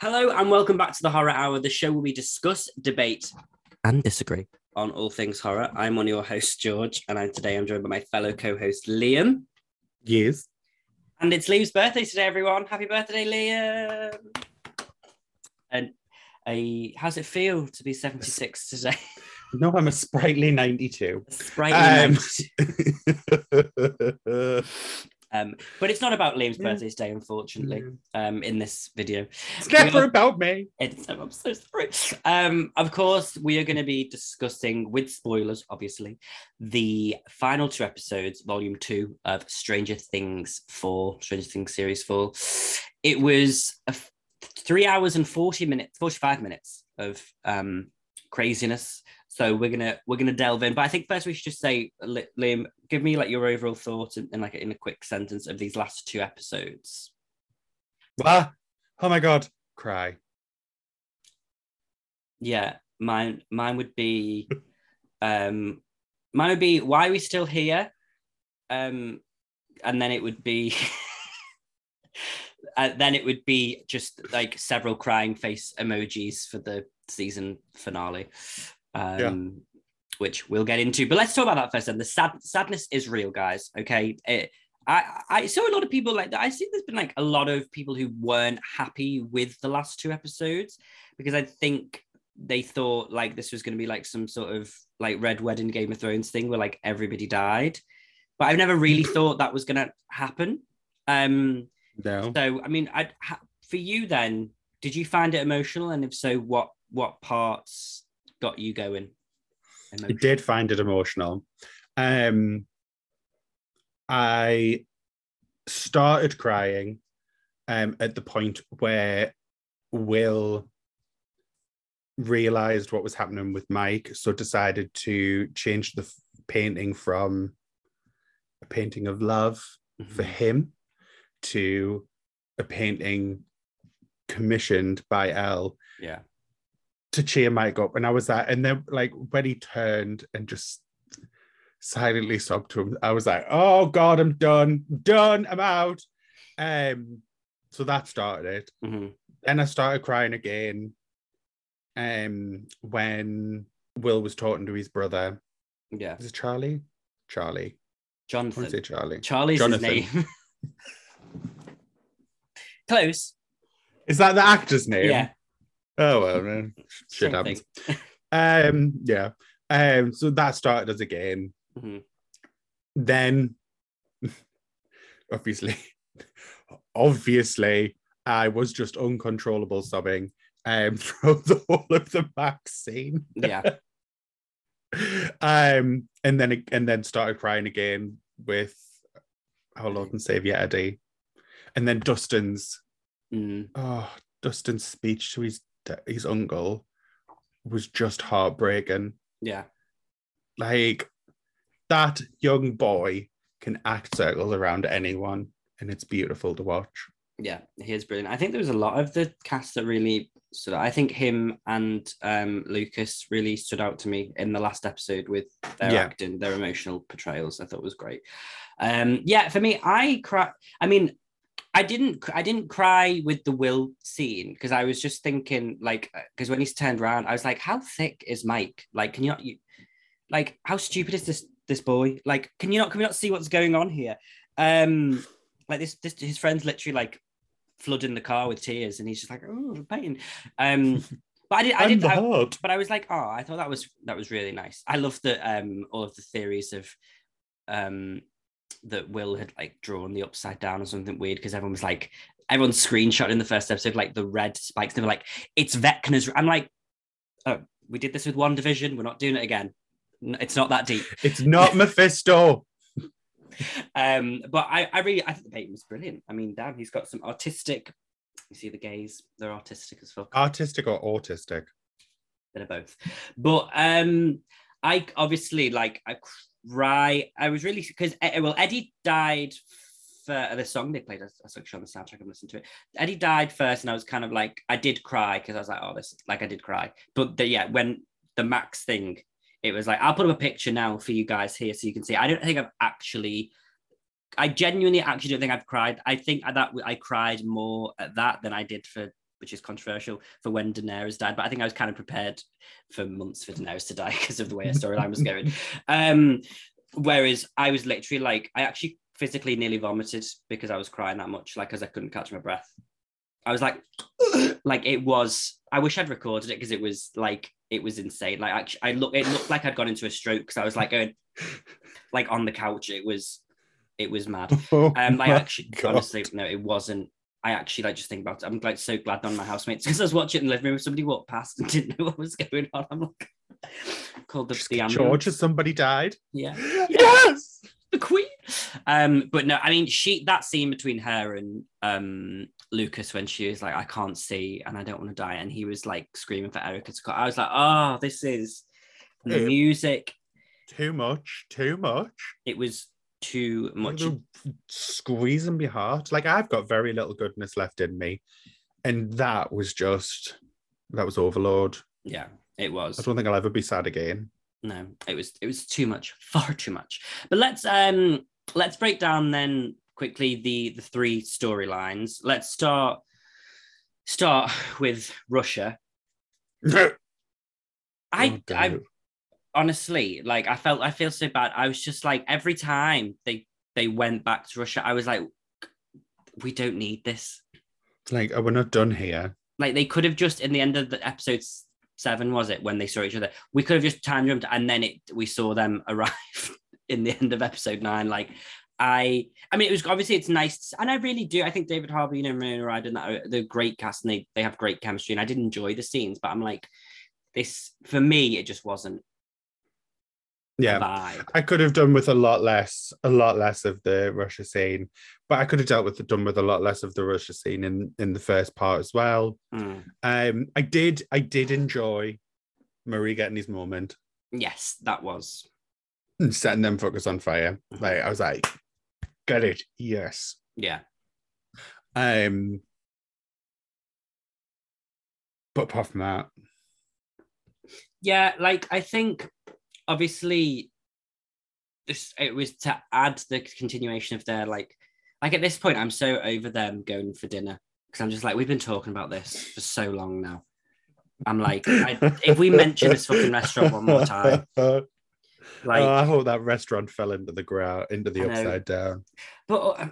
Hello and welcome back to the Horror Hour, the show where we discuss, debate, and disagree. on all things horror. I'm one of your hosts, George, and I'm, today I'm joined by my fellow co-host Liam. Yes. And it's Liam's birthday today, everyone. Happy birthday, Liam! And a, how's it feel to be 76 today? No, I'm a sprightly 92. Sprightly Um, night. Um, but it's not about Liam's birthday today, unfortunately, um, in this video. it's never about me. It's, I'm so sorry. Um, of course, we are going to be discussing, with spoilers, obviously, the final two episodes, volume two of Stranger Things 4, Stranger Things series 4. It was a f- three hours and 40 minutes, 45 minutes of um, craziness. So we're gonna we're gonna delve in, but I think first we should just say, Li- Liam, give me like your overall thoughts in, in like in a quick sentence of these last two episodes. Ah, oh my God. Cry. Yeah, mine mine would be um mine would be why are we still here? Um and then it would be uh, then it would be just like several crying face emojis for the season finale. Um which we'll get into. But let's talk about that first. And the sad sadness is real, guys. Okay. It, I, I saw a lot of people like that. I see there's been like a lot of people who weren't happy with the last two episodes because I think they thought like this was going to be like some sort of like Red Wedding Game of Thrones thing where like everybody died. But I've never really thought that was going to happen. Um, No. so I mean, I for you then, did you find it emotional? And if so, what what parts got you going? I Emotional? did find it emotional. Um, I started crying um, at the point where Will realized what was happening with Mike, so decided to change the f- painting from a painting of love for Mhm. him to a painting commissioned by Elle Yeah. To cheer Mike up. And I was that, and then like when he turned and just silently sobbed to him, I was like, oh God, I'm done, done, I'm out. Um, so that started it. Mhm. Then I started crying again. Um, when Will was talking to his brother. Yeah. Is it Charlie? Charlie. I Jonathan. say Charlie. Charlie's Jonathan. his name. Close. Is that the actor's name? Yeah. Oh well, man. shit happens. Um, yeah. Um, so that started us again. Mhm. Then, obviously, obviously, I was just uncontrollable sobbing um throughout the whole of the Max scene. Yeah. um, and then and then started crying again with our Lord and Savior Eddie, and then Dustin's Mm. oh Dustin's speech to his his uncle was just heartbreaking. Yeah. Like that young boy can act circles around anyone, and it's beautiful to watch. Yeah, he is brilliant. I think there was a lot of the cast that really stood out. I think him and um, Lucas really stood out to me in the last episode with their Yeah. acting, their emotional portrayals. I thought was great. Um, yeah, for me, I cry. I mean, I didn't. I didn't cry with the Will scene because I was just thinking, like, because when he's turned around, I was like, how thick is Mike? Like, can you not? You, like, how stupid is this this boy? Like, can you not? Can we not see what's going on here? Um, like this, this his friends literally like flooding the car with tears, and he's just like, oh, pain. Um, but I did, I did, the I, but I was like, oh, I thought that was that was really nice. I love that um all of the theories of um that Will had like drawn the upside down or something weird because everyone was like everyone screenshot in the first episode like the red spikes. They were like, it's Vecna's. I'm like, oh, we did this with WandaVision. We're not doing it again. It's not that deep. It's not Mephisto. Um, but I, I really, I think the painting was brilliant. I mean, damn, he's got some artistic. You see the gays; they're artistic as fuck. Artistic or autistic? bit of both. But um, I obviously like I cry. I was really because eh, well Eddie died for uh, the song they played. I was actually on the soundtrack. I'm listening to it. Eddie died first, and I was kind of like I did cry because I was like, oh, this like I did cry. But the, yeah, when the Max thing, it was like I'll put up a picture now for you guys here so you can see. I don't think I've actually. I genuinely actually don't think I've cried. I think that I cried more at that than I did for which is controversial for when Daenerys died. But I think I was kind of prepared for months for Daenerys to die because of the way her storyline was going. Um, whereas I was literally like, I actually physically nearly vomited because I was crying that much, like, because I couldn't catch my breath. I was like, like it was. I wish I'd recorded it because it was like it was insane. Like actually, I look, it looked like I'd gone into a stroke because I was like going, like on the couch. It was, it was mad. Oh Um, I actually, God. honestly, no, it wasn't. I actually like just think about it. I'm like so glad none of my housemates because I was watching it in the living room. Somebody walked past and didn't know what was going on. I'm like, called the, Just the get ambulance. George, has somebody died? Yeah, Yes. the queen. Um, but no, I mean, she that scene between her and um Lucas when she was like, I can't see and I don't want to die, and he was like screaming for Erica to come. I was like, oh, this is the music. Too much. Too much. It was too much. Squeezing my heart. Like I've got very little goodness left in me, and that was just that was overload. Yeah, it was. I don't think I'll ever be sad again. no it was it was too much far too much but let's um let's break down then quickly the the three storylines let's start start with russia i Oh, i. honestly like i felt i feel so bad. I was just like every time they they went back to russia i was like we don't need this. Like, oh, we're not done here. like they could have just in the end of the episode seven was it when they saw each other we could have just time jumped and then it we saw them arrive in the end of episode nine. Like i i mean it was obviously it's nice and i really do i think david harbour you know Winona Ryder and that are- they're great cast and they, they have great chemistry and i did enjoy the scenes but i'm like this for me it just wasn't Yeah. vibe I could have done with a lot less, a lot less of the Russia scene, but I could have dealt with the done with a lot less of the Russia scene in in the first part as well. Mm. Um, I did, I did enjoy Murray getting his moment yes that was and setting them fuckers on fire. Mhm. Like I was like, get it, yes. yeah Um, but apart from that, Yeah, like I think obviously this it was to add the continuation of their like like at this point I'm so over them going for dinner because I'm just like we've been talking about this for so long now. I'm like I, if we mention this fucking restaurant one more time, like oh, I hope that restaurant fell into the ground, into the upside down. but uh,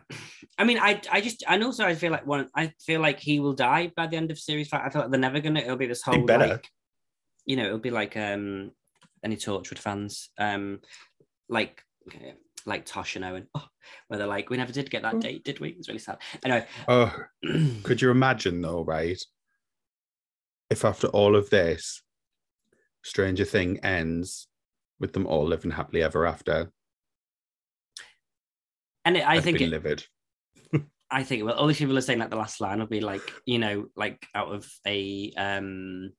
I mean I I just and also I feel like one I feel like he will die by the end of series five. I feel like they're never gonna it'll be this whole better. like you know it'll be like um any Torchwood fans um like like Tosh and Owen oh, where they're like we never did get that Oh. date did we it's really sad anyway Oh, could you imagine though, right? If after all of this, Stranger Thing ends with them all living happily ever after, and it, I I'd think be it, livid. I think well all these people are saying that the last line will be like you know like out of a um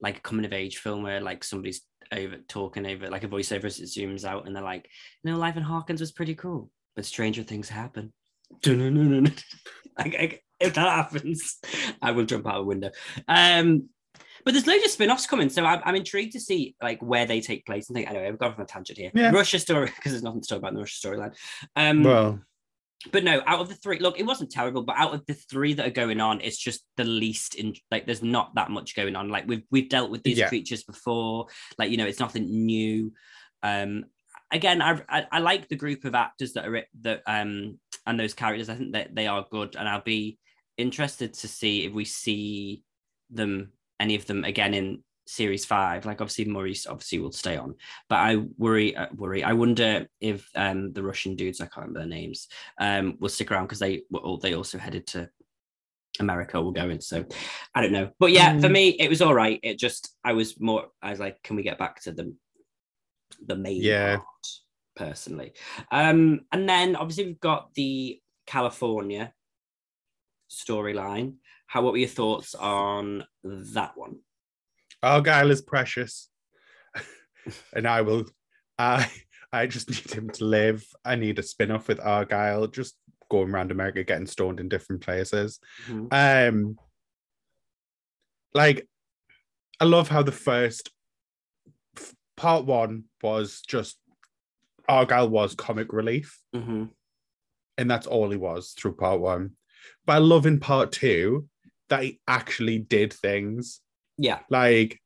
like a coming of age film where like somebody's over talking over like a voiceover as it zooms out and they're like you know life in Hawkins was pretty cool but stranger things happen like, if that happens I will jump out a window. Um but there's loads of spin-offs coming so I'm, I'm intrigued to see like where they take place and think anyway we've gone from a tangent here. Yeah. Russia story because there's nothing to talk about in the Russia storyline um Well, but no, out of the three, look, it wasn't terrible, but out of the three that are going on, it's just the least in like there's not that much going on. Like we've we've dealt with these Yeah. creatures before, like you know, it's nothing new. Um again, I, I I like the group of actors that are that um and those characters. I think that they are good, and I'll be interested to see if we see them any of them again in series five. Like obviously Maurice obviously will stay on, but I worry uh, worry. I wonder if um the Russian dudes I can't remember their names um will stick around because they were all they also headed to America will go in. So I don't know. But yeah, for Mm. me, it was all right. It just I was more I was like, can we get back to the the main Yeah. part personally? Um, and then obviously we've got the California storyline. How what were your thoughts on that one? Argyle is precious, and I will. I I just need him to live. I need a spin off with Argyle, just going around America getting stoned in different places. Mhm. Um, like, I love how the first f- part one was just Argyle was comic relief, Mhm. and that's all he was through part one. But I love in part two that he actually did things. Yeah. Like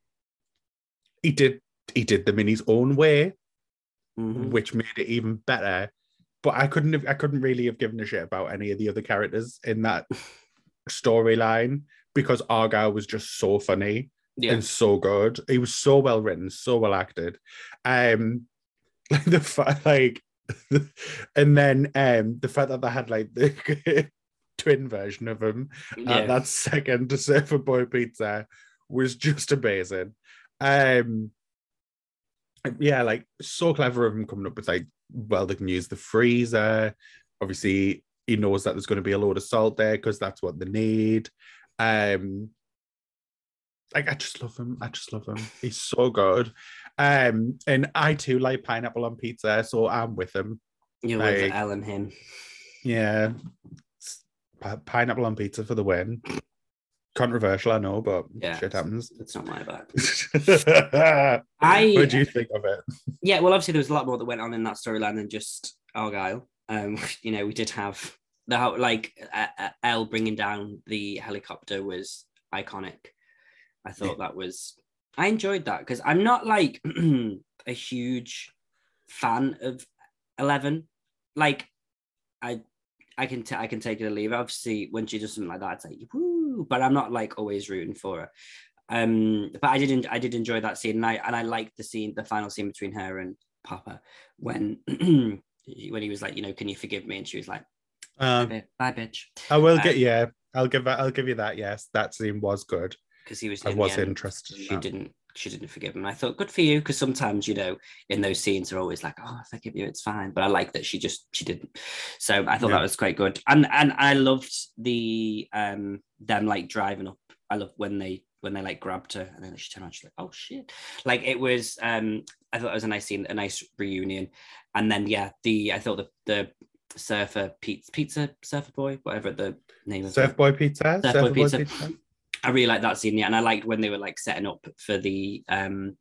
he did he did them in his own way, Mhm. which made it even better. But I couldn't have I couldn't really have given a shit about any of the other characters in that storyline because Argyle was just so funny Yeah. and so good. He was so well written, so well acted. Um like the fact like and then um the fact that they had like the twin version of him yeah. at that second Surfer Boy pizza was just amazing. Um yeah, like so clever of him coming up with like, well, they can use the freezer. Obviously, he knows that there's going to be a load of salt there because that's what they need. Um like I just love him. I just love him. He's so good. Um, and I too like pineapple on pizza, so I'm with him. You're like- and him. Yeah. Pi- pineapple on pizza for the win. Controversial, I know, but Yeah. shit happens. It's not my bad. what do you think of it? yeah, well, obviously there was a lot more that went on in that storyline than just Argyle. Um, you know, we did have the how like uh, uh, Elle bringing down the helicopter was iconic. I thought that was I enjoyed that because I'm not like a huge fan of Eleven. Like I I can t- I can take it or leave. Obviously, when she does something like that, it's like woo, but I'm not like always rooting for her. Um, but I did en- I did enjoy that scene, and I and I liked the scene, the final scene between her and Papa when when he was like, you know, can you forgive me? And she was like, Um, bye, bye bitch, I will Uh, get yeah. I'll give that. I'll give you that. Yes, that scene was good. because he was. I was interested. in She that. didn't. She didn't forgive him. I thought, good for you, because sometimes you know, in those scenes, are always like, oh, I forgive you, it's fine. But I like that she just she didn't. So I thought Yeah. that was quite good, and and I loved the um them like driving up. I love when they when they like grabbed her and then she turned around. She's like, oh shit! Like it was. um I thought it was a nice scene, a nice reunion, and then yeah, the I thought the the surfer pizza pizza surfer boy, whatever the name of it. Surf Boy Pizza. Surf Surfer Boy Boy Pizza. I really like that scene, yeah, and I liked when they were like setting up for the um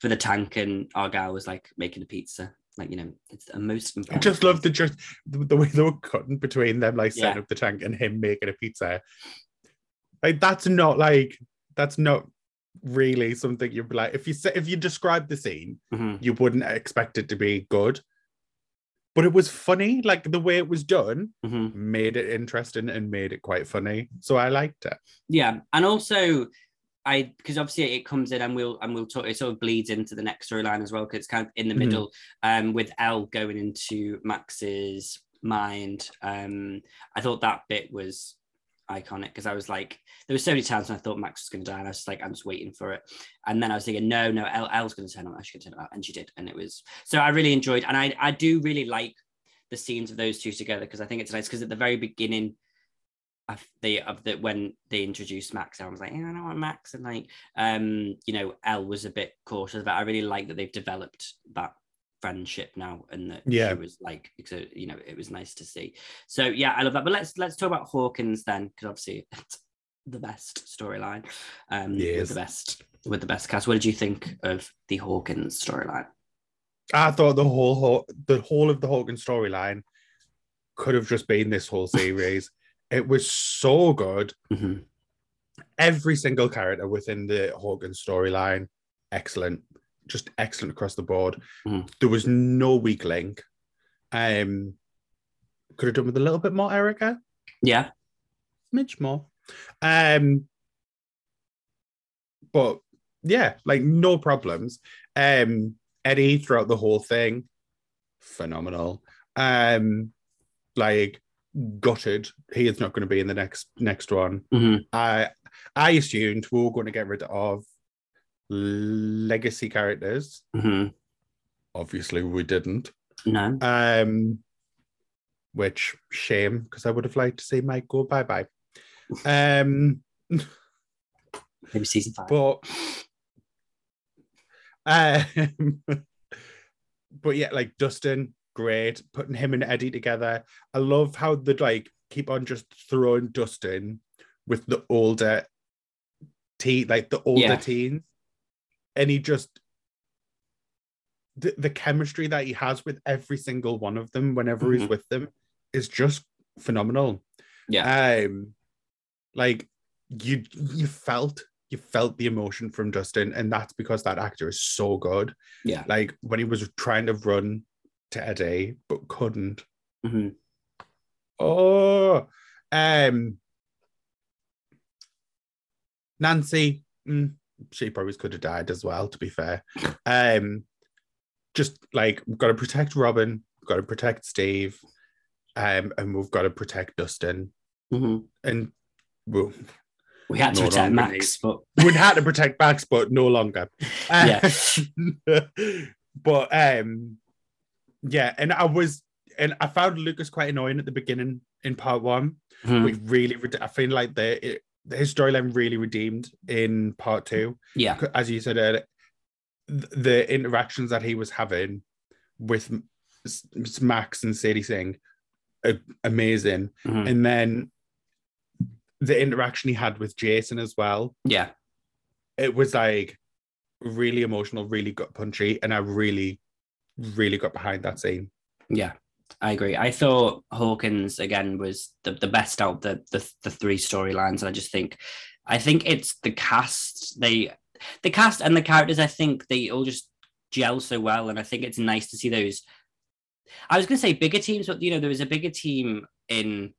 for the tank, and Argyle was like making a pizza. Like you know, it's a most I just love the just the, the way they were cutting between them, like setting Yeah. up the tank and him making a pizza. Like that's not like that's not really something you'd be like if you say if you describe the scene, Mhm. you wouldn't expect it to be good. But it was funny, like the way it was done Mhm. made it interesting and made it quite funny. So I liked it. Yeah, and also I because obviously it comes in and we'll and we'll talk. It sort of bleeds into the next storyline as well because it's kind of in the Mhm. middle. Um, with Elle going into Max's mind. Um, I thought that bit was iconic because I was like, there were so many times when I thought Max was going to die, and I was like, I'm just waiting for it. And then I was thinking, no, no, Elle, Elle's going to turn up. She's going to turn up, and she did, and it was. So I really enjoyed, and I I do really like the scenes of those two together because I think it's nice because at the very beginning of the of the when they introduced Max, I was like, yeah, I don't want Max, and like, um, you know, Elle was a bit cautious, but I really like that they've developed that friendship now, and that Yeah. she was like, so you know, it was nice to see. So yeah, I love that. But let's let's talk about Hawkins then, because obviously it's the best storyline, um, Yes. with the best with the best cast. What did you think of the Hawkins storyline? I thought the whole the whole of the Hawkins storyline could have just been this whole series. it was so good. Mhm. Every single character within the Hawkins storyline, excellent, just excellent across the board. Mhm. There was no weak link. Um, could have done with a little bit more Erica, Yeah, Mitch more. Um, but yeah, like no problems. Um, Eddie throughout the whole thing, phenomenal. Um, like gutted. He is not going to be in the next next one. Mhm. I I assumed we were going to get rid of legacy characters. Mhm. Obviously, we didn't. no, Um, which shame because I would have liked to see Mike go bye bye. Um, maybe season five. but um, but yeah, like Dustin, great. Putting him and Eddie together. I love how they like keep on just throwing Dustin with the older teen, like the older Yeah. teens, and he just the, the chemistry that he has with every single one of them whenever he's Mhm. with them is just phenomenal. yeah, Um, like you you felt you felt the emotion from Dustin, and that's because that actor is so good. Yeah. Like when he was trying to run to Eddie but couldn't. hmm Oh, um, Nancy, mm, she probably could have died as well. To be fair, um, just like we've got to protect Robin, we've got to protect Steve, um, and we've got to protect Dustin, hmm and well, We had to No protect Max, but we had to protect Max, but no longer. Yeah. but um, yeah, and I was, and I found Lucas quite annoying at the beginning in part one. Mhm. We really, I feel like the it, his storyline really redeemed in part two. yeah, As you said, th- the interactions that he was having with Max and Sadie Sink, are amazing. Mhm. And then the interaction he had with Jason as well yeah, it was like really emotional, really gut punchy, and I really, really got behind that scene. yeah. I agree. I thought Hawkins again was the, the best out the, the the three storylines, and I just think, I think it's the cast. They, the cast and the characters. I think they all just gel so well, and I think it's nice to see those. I was going to say bigger teams, but you know there was a bigger team in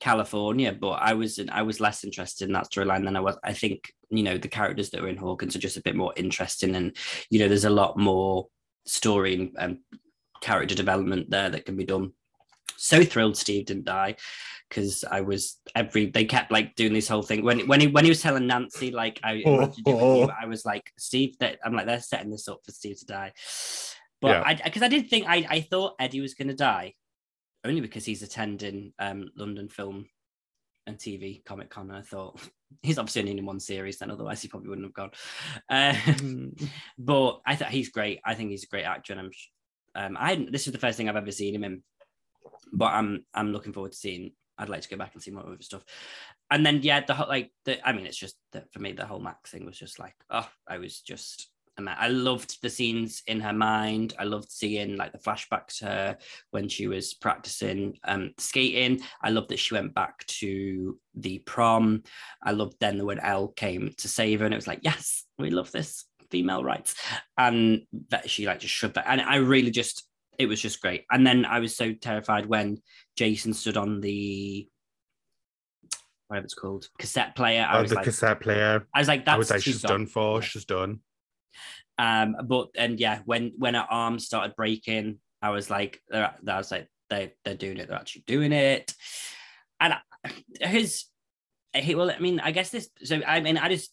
California, but I was I was less interested in that storyline than I was. I think you know the characters that were in Hawkins are just a bit more interesting, and you know there's a lot more story and, and character development there that can be done. So thrilled Steve didn't die because I was every they kept like doing this whole thing when when he when he was telling Nancy like I do with you, I was like Steve that I'm like they're setting this up for Steve to die. But Yeah. I because I did think I, I thought Eddie was gonna die only because he's attending um London Film and TV Comic Con. And I thought he's obviously only in one series, then otherwise he probably wouldn't have gone. Uh, but I thought he's great. I think he's a great actor, and I'm um, I this is the first thing I've ever seen him in, but I'm I'm looking forward to seeing. I'd like to go back and see more of his stuff. And then yeah, the whole like the I mean, it's just that for me the whole Max thing was just like oh, I was just. I loved the scenes in her mind. I loved seeing like the flashbacks to her when she was practicing um, skating. I loved that she went back to the prom. I loved then the when Elle came to save her, and it was like, yes, we love this female rights, and that she like just shoved that. And I really just, it was just great. And then I was so terrified when Jason stood on the whatever it's called cassette player. I Oh, was the like, cassette player. I was like, that's I was like, she's she's done for. Yeah. She's done. Um, but and yeah, when when her arms started breaking, I was like, I was like, they they're doing it. They're actually doing it. And I- his, he well, I mean, I guess this. So I mean, I just.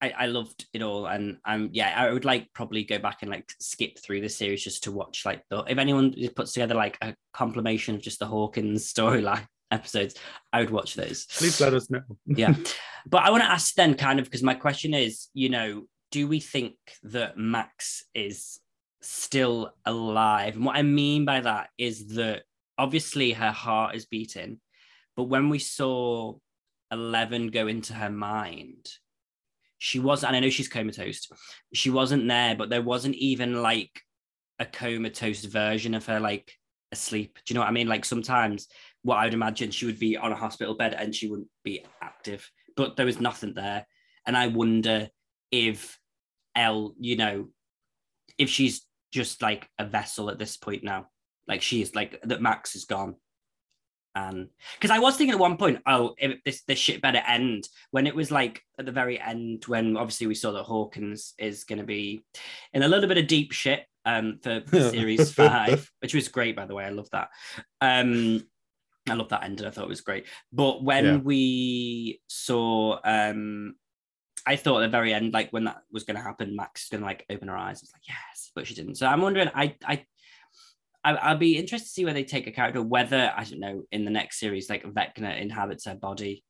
I, I loved it all, and um, yeah, I would like probably go back and like skip through the series just to watch like the if anyone puts together like a compilation of just the Hawkins storyline episodes, I would watch those. Please let us know. yeah. But i want to ask then kind of because my question is you know do we think that max is still alive? And what i mean by that is that obviously her heart is beating but when we saw 11 go into her mind she was and i know she's comatose she wasn't there but there wasn't even like a comatose version of her like asleep do you know what i mean like sometimes what I would imagine she would be on a hospital bed and she wouldn't be active. But there was nothing there. And I wonder if Elle, you know, if she's just like a vessel at this point now. Like she is like that Max is gone. And because I was thinking at one point, oh, if this this shit better end when it was like at the very end when obviously we saw that Hawkins is going to be in a little bit of deep shit um for, for series five, which was great by the way. I love that. Um, I love that ending. I thought it was great. But when Yeah. we saw, um, I thought at the very end, like when that was going to happen, Max is going to like open her eyes. It's like yes, but she didn't. So I'm wondering. I I. I- I'll be interested to see where they take a character, whether I don't know in the next series, like Vecna inhabits her body.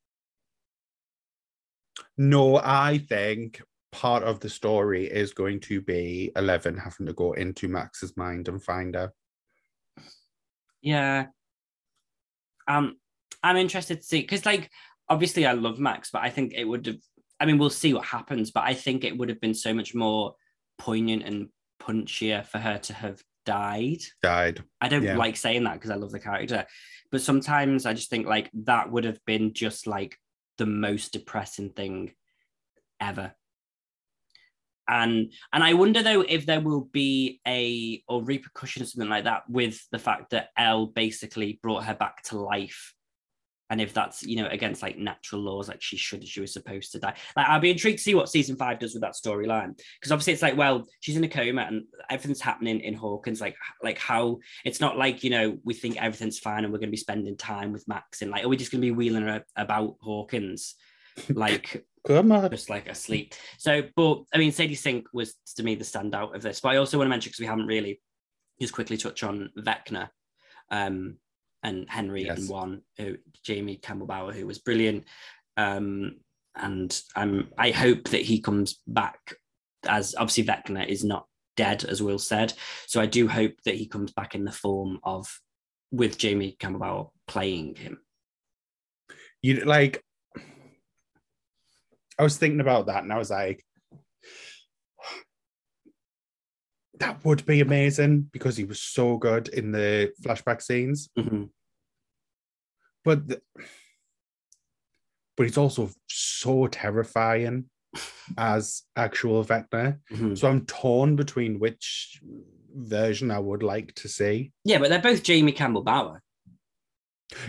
No, I think part of the story is going to be Eleven having to go into Max's mind and find her. Yeah. Um, I'm interested to see because, like, obviously, I love Max, but I think it would have. I mean, we'll see what happens, but I think it would have been so much more poignant and punchier for her to have died. Died. I don't Yeah. like saying that because I love the character, but sometimes I just think like that would have been just like the most depressing thing ever. And and I wonder though if there will be a or repercussion or something like that with the fact that Elle basically brought her back to life and if that's you know against like natural laws like she should she was supposed to die. Like i'll be intrigued to see what season five does with that storyline. Because obviously it's like well she's in a coma and everything's happening in hawkins like like how it's not like you know we think everything's fine and we're going to be spending time with max and like are we just going to be wheeling her about hawkins like just like asleep? So but i mean sadie sink was to me the standout of this. But i also want to mention because we haven't really just quickly touch on vecna um and Henry Yes. and one who Jamie Campbell Bower who was brilliant. Um, and I'm I hope that he comes back as obviously Vecna is not dead as Will said, so I do hope that he comes back in the form of with Jamie Campbell Bower playing him. You like I was thinking about that and I was like that would be amazing because he was so good in the flashback scenes. Mhm. But the, but he's also so terrifying as actual Vecna. Mhm. So I'm torn between which version I would like to see. Yeah, but they're both Jamie Campbell Bower.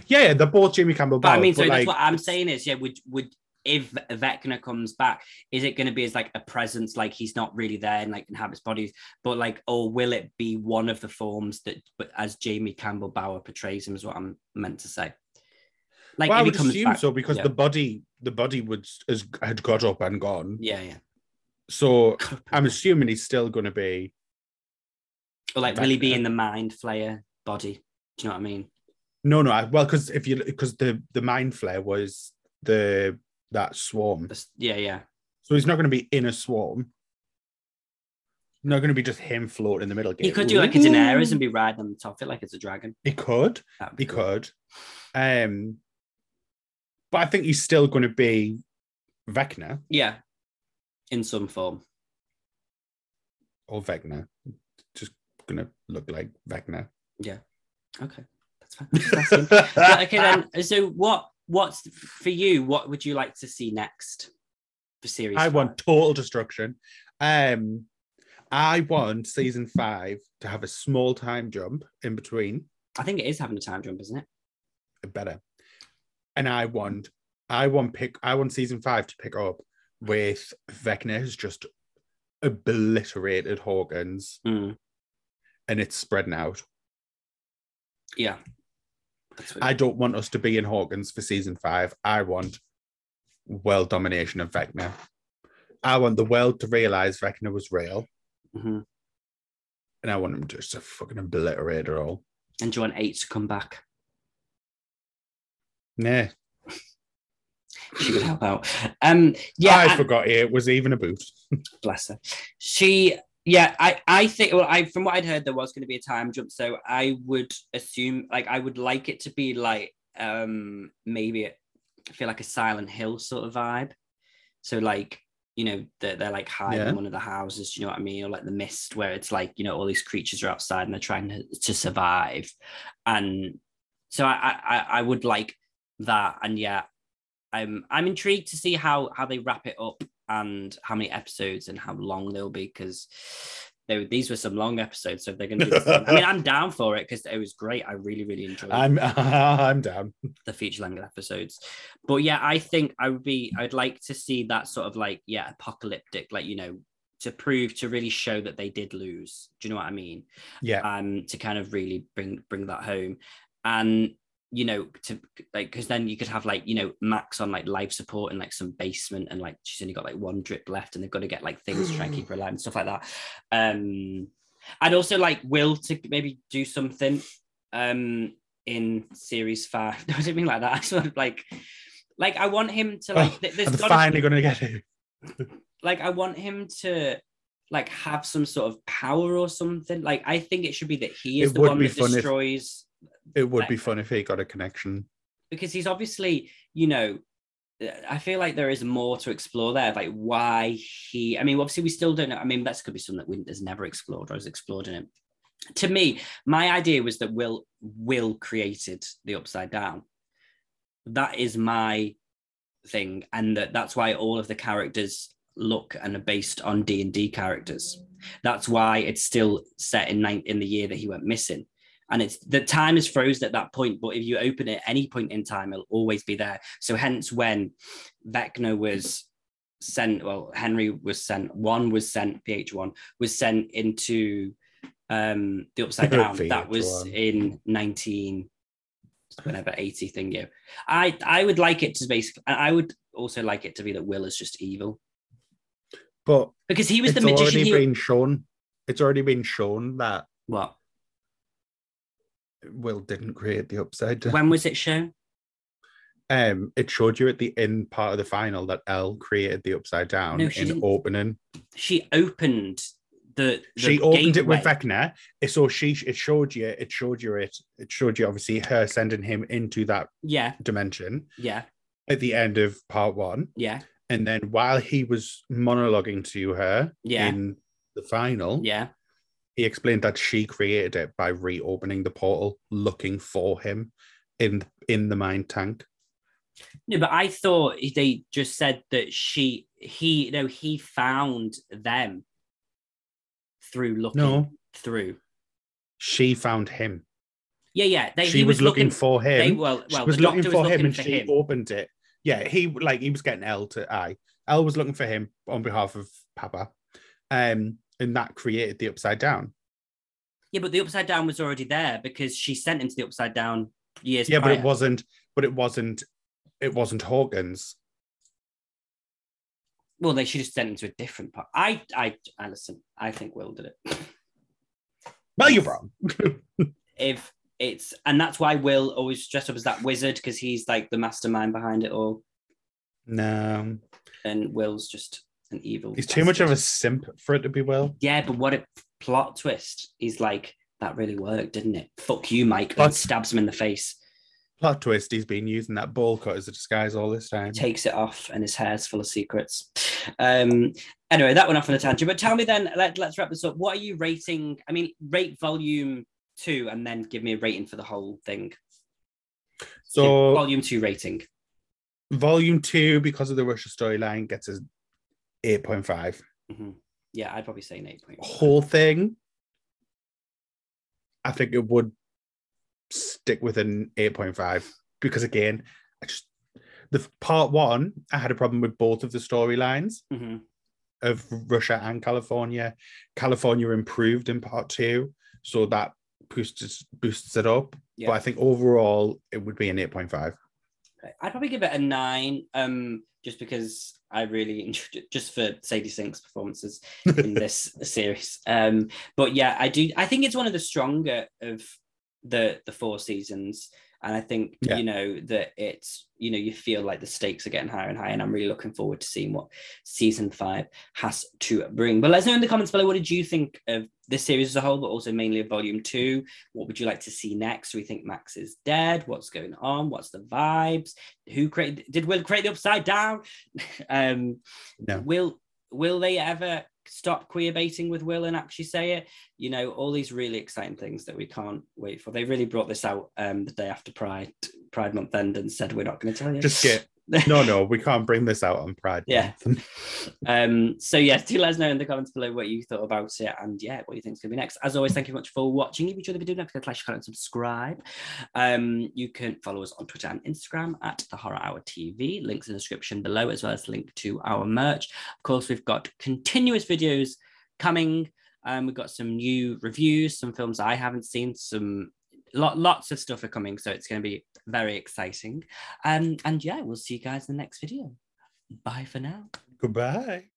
Yeah, yeah, they're both Jimmy Campbell. But I mean, so but, that's what I'm saying is, yeah, would would if Vecna comes back, is it going to be as like a presence, like he's not really there and like inhabits bodies, but like, or will it be one of the forms that, but as Jamie Campbell Bower portrays him, is what I'm meant to say. Like, well, I would assume back, so because yeah. the body, the body would has had got up and gone. yeah, yeah, So I'm assuming he's still going to be. or like, will he be in the mind flayer body? Do you know what I mean? No, no. I, well, because if you because the the mind flayer was the that swarm, yeah, yeah. so he's not going to be in a swarm. Not going to be just him floating in the middle. He could do like a Daenerys and be riding on the top of it like it's a dragon. He could. He cool. could. Um, but I think he's still going to be Vecna Yeah, in some form. or Vecna. Just going to look like Vecna. Yeah. Okay, that's fine. But, okay then. So what? What's for you? What would you like to see next for series? I five? want total destruction. Um, I want season five to have a small time jump in between. I think it is having a time jump, isn't it? Better. And I want, I want pick, I want season five to pick up with Vecna has just obliterated Hawkins, Mm, and it's spreading out. yeah. I don't want us to be in Hawkins for season five. I want world domination of Vecna. I want the world to realize Vecna was real, Mhm. and I want him just to fucking obliterate it all. And do you want eight to come back? Nah, She could help out. Um, yeah, I and- forgot it was even a boot. bless her. She, yeah, I, I think, well, I from what I'd heard, there was going to be a time jump, so I would assume, like, I would like it to be like, um, maybe it, I feel like a Silent Hill sort of vibe. So, like, you know, they're, they're like hiding Yeah. in one of the houses. Do you know what I mean? Or like the mist, where it's like, you know, all these creatures are outside and they're trying to, to survive. And so I, I, I would like that. And yeah, I'm I'm intrigued to see how how they wrap it up and how many episodes and how long they'll be because they, these were some long episodes. So if they're going to do, the I mean, I'm down for it because it was great. I really really enjoyed I'm I'm down. the feature length episodes. But yeah, I think I would be. I'd like to see that sort of like yeah, apocalyptic, like you know, to prove to really show that they did lose. Do you know what I mean? Yeah, um to kind of really bring bring that home and you know to like because then you could have like you know max on like life support and like some basement and like she's only got like one drip left and they've got to get like things to try and keep her alive and stuff like that um i'd also like will to maybe do something um in series five no i didn't mean like that i just want like like i want him to like Oh, th- there's I'm finally to get it. like I want him to like have some sort of power or something. Like I think it should be that he is It the one that destroys It would be fun if he got a connection. because he's obviously, you know, I feel like there is more to explore there, like why he. I mean, obviously, we still don't know. I mean, that could be something that Winter's never explored or has explored in it. To me, my idea was that Will Will created the Upside Down. That is my thing, and that that's why all of the characters look and are based on D and D characters. That's why it's still set in nine, in the year that he went missing. And it's the time is frozen at that point, but if you open it any point in time, it'll always be there. So hence when Vecna was sent, well, Henry was sent, one was sent, PH1 was sent into um the upside down. that was in 19 whenever 80 thing you. I I would like it to basically I would also like it to be that Will is just evil. But because he was the magician. It's already been shown. It's already been shown that what Will didn't create the upside down. When was it shown? Um, it showed you at the end part of the final that Elle created the upside down no, in didn't. opening. She opened the, the she opened gateway. it with Vecna. So she it showed you it showed you it it showed you obviously her sending him into that yeah dimension. Yeah. At the end of part one. Yeah. And then while he was monologuing to her yeah. in the final, yeah, he explained that she created it by reopening the portal, looking for him in in the mind tank. No, but I thought they just said that she he you know he found them through looking no. through. She found him. Yeah, yeah. They, she was, was looking, looking, for him. They, well, well, she was looking for was him, and for she him. opened it yeah, he like he was getting l to i l was looking for him on behalf of Papa, um, and that created the upside down. Yeah, but the upside down was already there because she sent him to the upside down years. Yeah, prior. but it wasn't. But it wasn't. It wasn't Hawkins. Well, they should have sent him to a different part. I, I, I listen. I think Will did it. Well, you're wrong. if it's and that's why Will always dressed up as that wizard because he's like the mastermind behind it all. No. And Will's just an evil. He's too much of a simp for it to be well. Yeah, but what a plot twist. He's like, that really worked, didn't it? Fuck you, Mike. But stabs him in the face. Plot twist, he's been using that ball cut as a disguise all this time. Takes it off and his hair's full of secrets. Um anyway, that went off on a tangent. But tell me then, let, let's wrap this up. What are you rating? I mean, rate volume two and then give me a rating for the whole thing. So, volume two rating. Volume two, because of the Russia storyline, gets a 8.5. Mm-hmm. Yeah, I'd probably say an 8. Whole thing, I think it would stick with an 8.5 because again, I just the part one, I had a problem with both of the storylines mm-hmm. of Russia and California. California improved in part two, so that boosts boosts it up. Yeah. But I think overall it would be an eight point five. I'd probably give it a nine, um, just because I really enjoyed just for Sadie Sink's performances in this series. Um, but yeah, I do. I think it's one of the stronger of the the four seasons and I think yeah. you know that it's you know you feel like the stakes are getting higher and higher, and I'm really looking forward to seeing what season five has to bring. But let us know in the comments below what did you think of this series as a whole, but also mainly of volume two. What would you like to see next? Do we think Max is dead? What's going on? What's the vibes? Who created? Did Will create the upside down? um, no. Will Will they ever stop queer baiting with Will and actually say it. You know, all these really exciting things that we can't wait for. They really brought this out um, the day after Pride Pride month end and said we're not going to tell you. Just get no, no, we can't bring this out on Pride. Yeah. um. So yeah, do let us know in the comments below what you thought about it, and yeah, what you think is going to be next. As always, thank you much for watching. If you enjoyed the video, don't forget to like, comment, and subscribe. Um, you can follow us on Twitter and Instagram at the Horror Hour TV. Links in the description below, as well as link to our merch. Of course, we've got continuous videos coming. Um, we've got some new reviews, some films I haven't seen, some lot, lots of stuff are coming, so it's going to be very exciting. Um, and yeah, we'll see you guys in the next video. Bye for now. Goodbye.